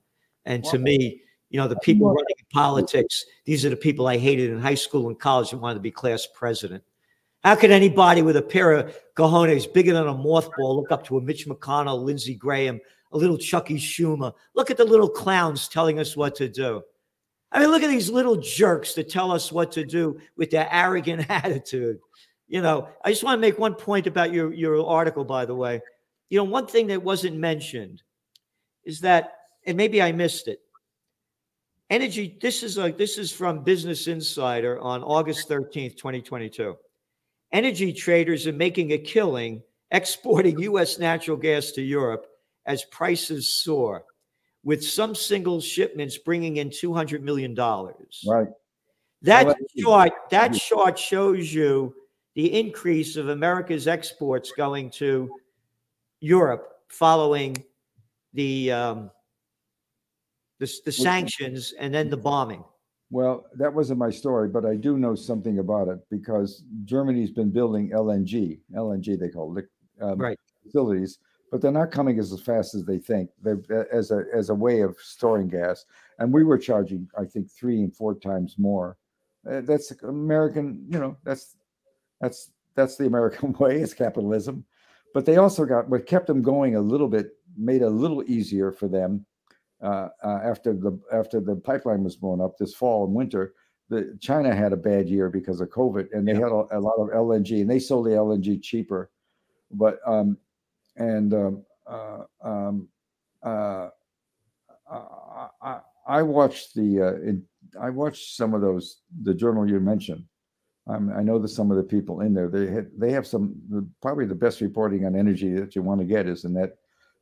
And to me, you know, the people running politics, these are the people I hated in high school and college and wanted to be class president. How could anybody with a pair of cojones bigger than a mothball look up to a Mitch McConnell, Lindsey Graham, a little Chucky Schumer? Look at the little clowns telling us what to do. I mean, look at these little jerks that tell us what to do with their arrogant attitude. You know, I just want to make one point about your, your article, by the way. You know, one thing that wasn't mentioned is that, and maybe I missed it. Energy, this is like this is from Business Insider on August 13th, 2022. Energy traders are making a killing exporting US natural gas to Europe as prices soar, with some single shipments bringing in $200 million. Right. That chart, that chart shows you the increase of America's exports going to Europe following the um, the, the sanctions and then the bombing. Well, that wasn't my story, but I do know something about it because Germany's been building LNG, LNG they call it, um, right. facilities, but they're not coming as fast as they think. They as a as a way of storing gas, and we were charging, I think, three and four times more. Uh, that's American, you know. That's that's that's the American way. It's capitalism. But they also got what kept them going a little bit, made it a little easier for them uh, uh, after the after the pipeline was blown up this fall and winter. The China had a bad year because of COVID, and they yeah. had a, a, lot of LNG, and they sold the LNG cheaper. But um, and um, uh, um, uh, I, I, I watched the uh, in, I watched some of those the journal you mentioned. Um, I know that some of the people in there they had, they have some probably the best reporting on energy that you want to get is in that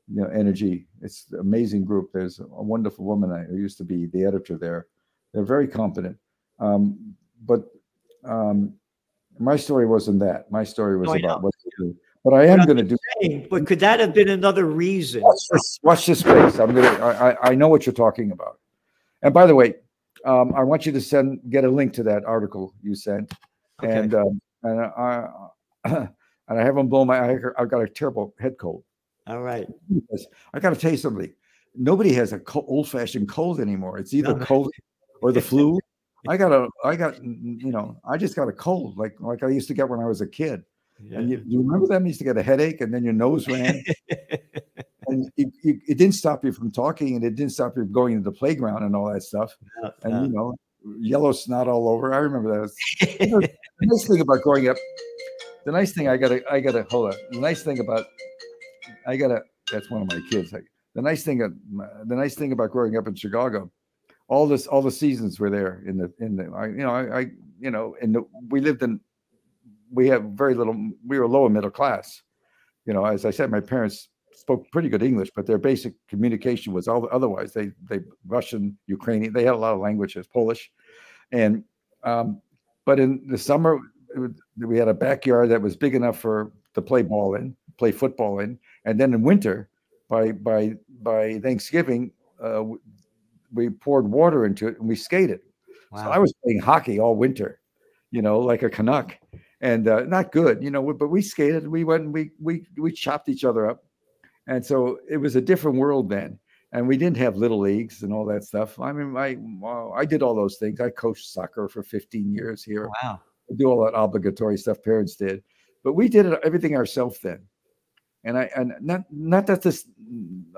you know energy. It's an amazing group. There's a wonderful woman who used to be the editor there. They're very competent. Um, but um, my story wasn't that. My story was No, about what to do. But I am going to do. saying, But could that have been another reason? Watch this, watch this space. I'm gonna. I, I I know what you're talking about. And by the way, um, I want you to send get a link to that article you sent, Okay. and um, and I and I haven't blown my. I, I've got a terrible head cold. All right. I got to tell you something. Nobody has a old-fashioned cold anymore. It's either No, cold or the flu. I got a. I got. You know. I just got a cold, like like I used to get when I was a kid. Yeah. And you, you remember them? You used to get a headache, and then your nose ran. and it, it, it didn't stop you from talking, and it didn't stop you from going to the playground and all that stuff. No, And no. you know, yellow snot all over. I remember that. The nice thing about growing up, the nice thing I gotta, I gotta hold on. The nice thing about, I gotta. That's one of my kids. Like, the nice thing, uh, of- the nice thing about growing up in Chicago, all this, all the seasons were there in the, in the. I, you know, I, I you know, and we lived in. We have very little. We were lower middle class. You know, as I said, my parents spoke pretty good English, but their basic communication was all otherwise. They they Russian, Ukrainian. They had a lot of languages, Polish, and um, but in the summer would- we had a backyard that was big enough for to play ball in, play football in, and then in winter, by by by Thanksgiving, uh, we poured water into it and we skated. So I was playing hockey all winter, you know, like a Canuck, and uh, not good, you know. But we skated. We went. And we we we chopped each other up, and so it was a different world then. And we didn't have little leagues and all that stuff. I mean, I I did all those things. I coached soccer for 15 years here. Wow. We do all that obligatory stuff parents did, but we did everything ourselves then. And I and not not that this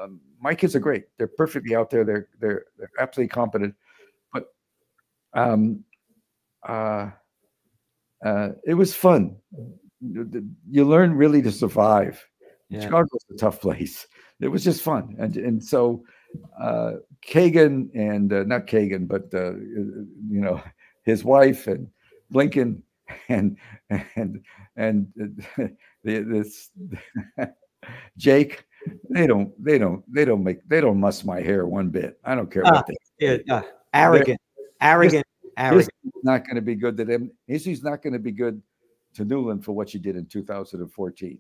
um, my kids are great. They're perfectly out there. They're they're they're absolutely competent. But um uh uh it was fun. You learn really to survive. Yeah. Chicago's a tough place. It was just fun, and and so uh, Kagan and uh, not Kagan, but uh, you know his wife and Blinken and and and uh, this Jake. They don't. They don't. They don't make. They don't muss my hair one bit. I don't care Ah, what they. Yeah, uh, arrogant, arrogant, arrogant. History's not going to be good to them. History's not going to be good to Nuland for what she did in 2014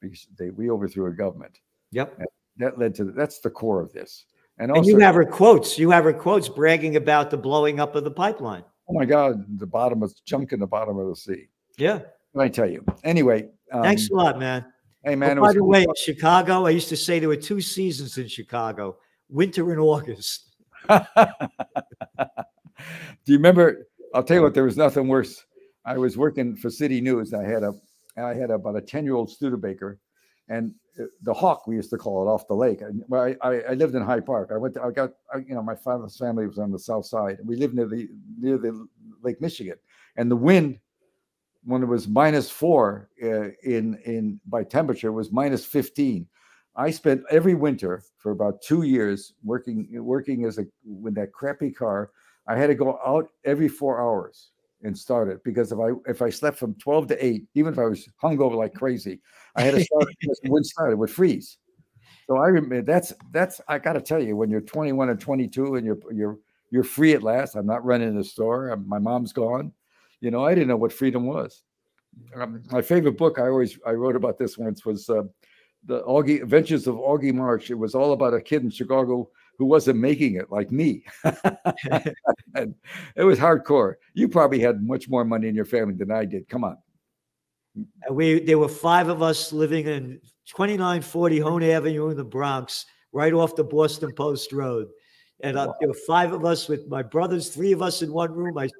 because they we overthrew a government. Yep. That led to that's the core of this. And And you have her quotes. You have her quotes bragging about the blowing up of the pipeline. oh my God, the bottom of junk in the bottom of the sea. Yeah. What I tell you? Anyway, um, Thanks a lot, man. Hey man, Oh, it by the cool way, Chicago, I used to say there were two seasons in Chicago winter and August. Do you remember? I'll tell you what. There was nothing worse. I was working for City News. I had a, I had about a ten-year-old Studebaker, and uh, the Hawk we used to call it off the lake. And well, I, I, I lived in Hyde Park. I went. To, I got. I, you know, my father's family was on the south side. We lived near the near the Lake Michigan, and the wind, when it was minus four uh, in in by temperature, was minus fifteen. I spent every winter for about two years working working as a with that crappy car. I had to go out every four hours and start it because if I if I slept from twelve to eight, even if I was hungover like crazy, I had to start it the wind started would freeze. So I remember that's that's I got to tell you when you're 21 or 22 and you're you're you're free at last. I'm not running the store. I'm- my mom's gone. You know I didn't know what freedom was. Um, my favorite book I always I wrote about this once was uh, the Augie Adventures of Augie March. It was all about a kid in Chicago who wasn't making it like me. and it was hardcore. You probably had much more money in your family than I did. Come on. We there were five of us living in 2940 Hone Avenue in the Bronx, right off the Boston Post Road. And uh, there were five of us with my brothers, three of us in one room, my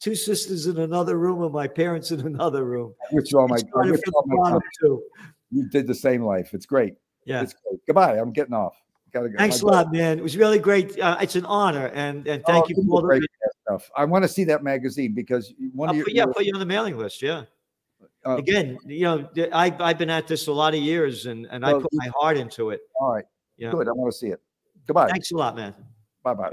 two sisters in another room, and my parents in another room. Which all my, which all my too. you did the same life. It's great. Yeah. It's great. Goodbye. I'm getting off. Gotta go. Thanks a lot, man. It was really great. Uh, it's an honor, and and Oh, thank you for all the. great stuff. I want to see that magazine because one I'll of your, put, yeah, your- put you on the mailing list. Yeah. uh, Again, you know, I I've been at this a lot of years, and and I put my heart into it. all right. Yeah. Good. I want to see it. Goodbye. Thanks a lot, man. Bye bye.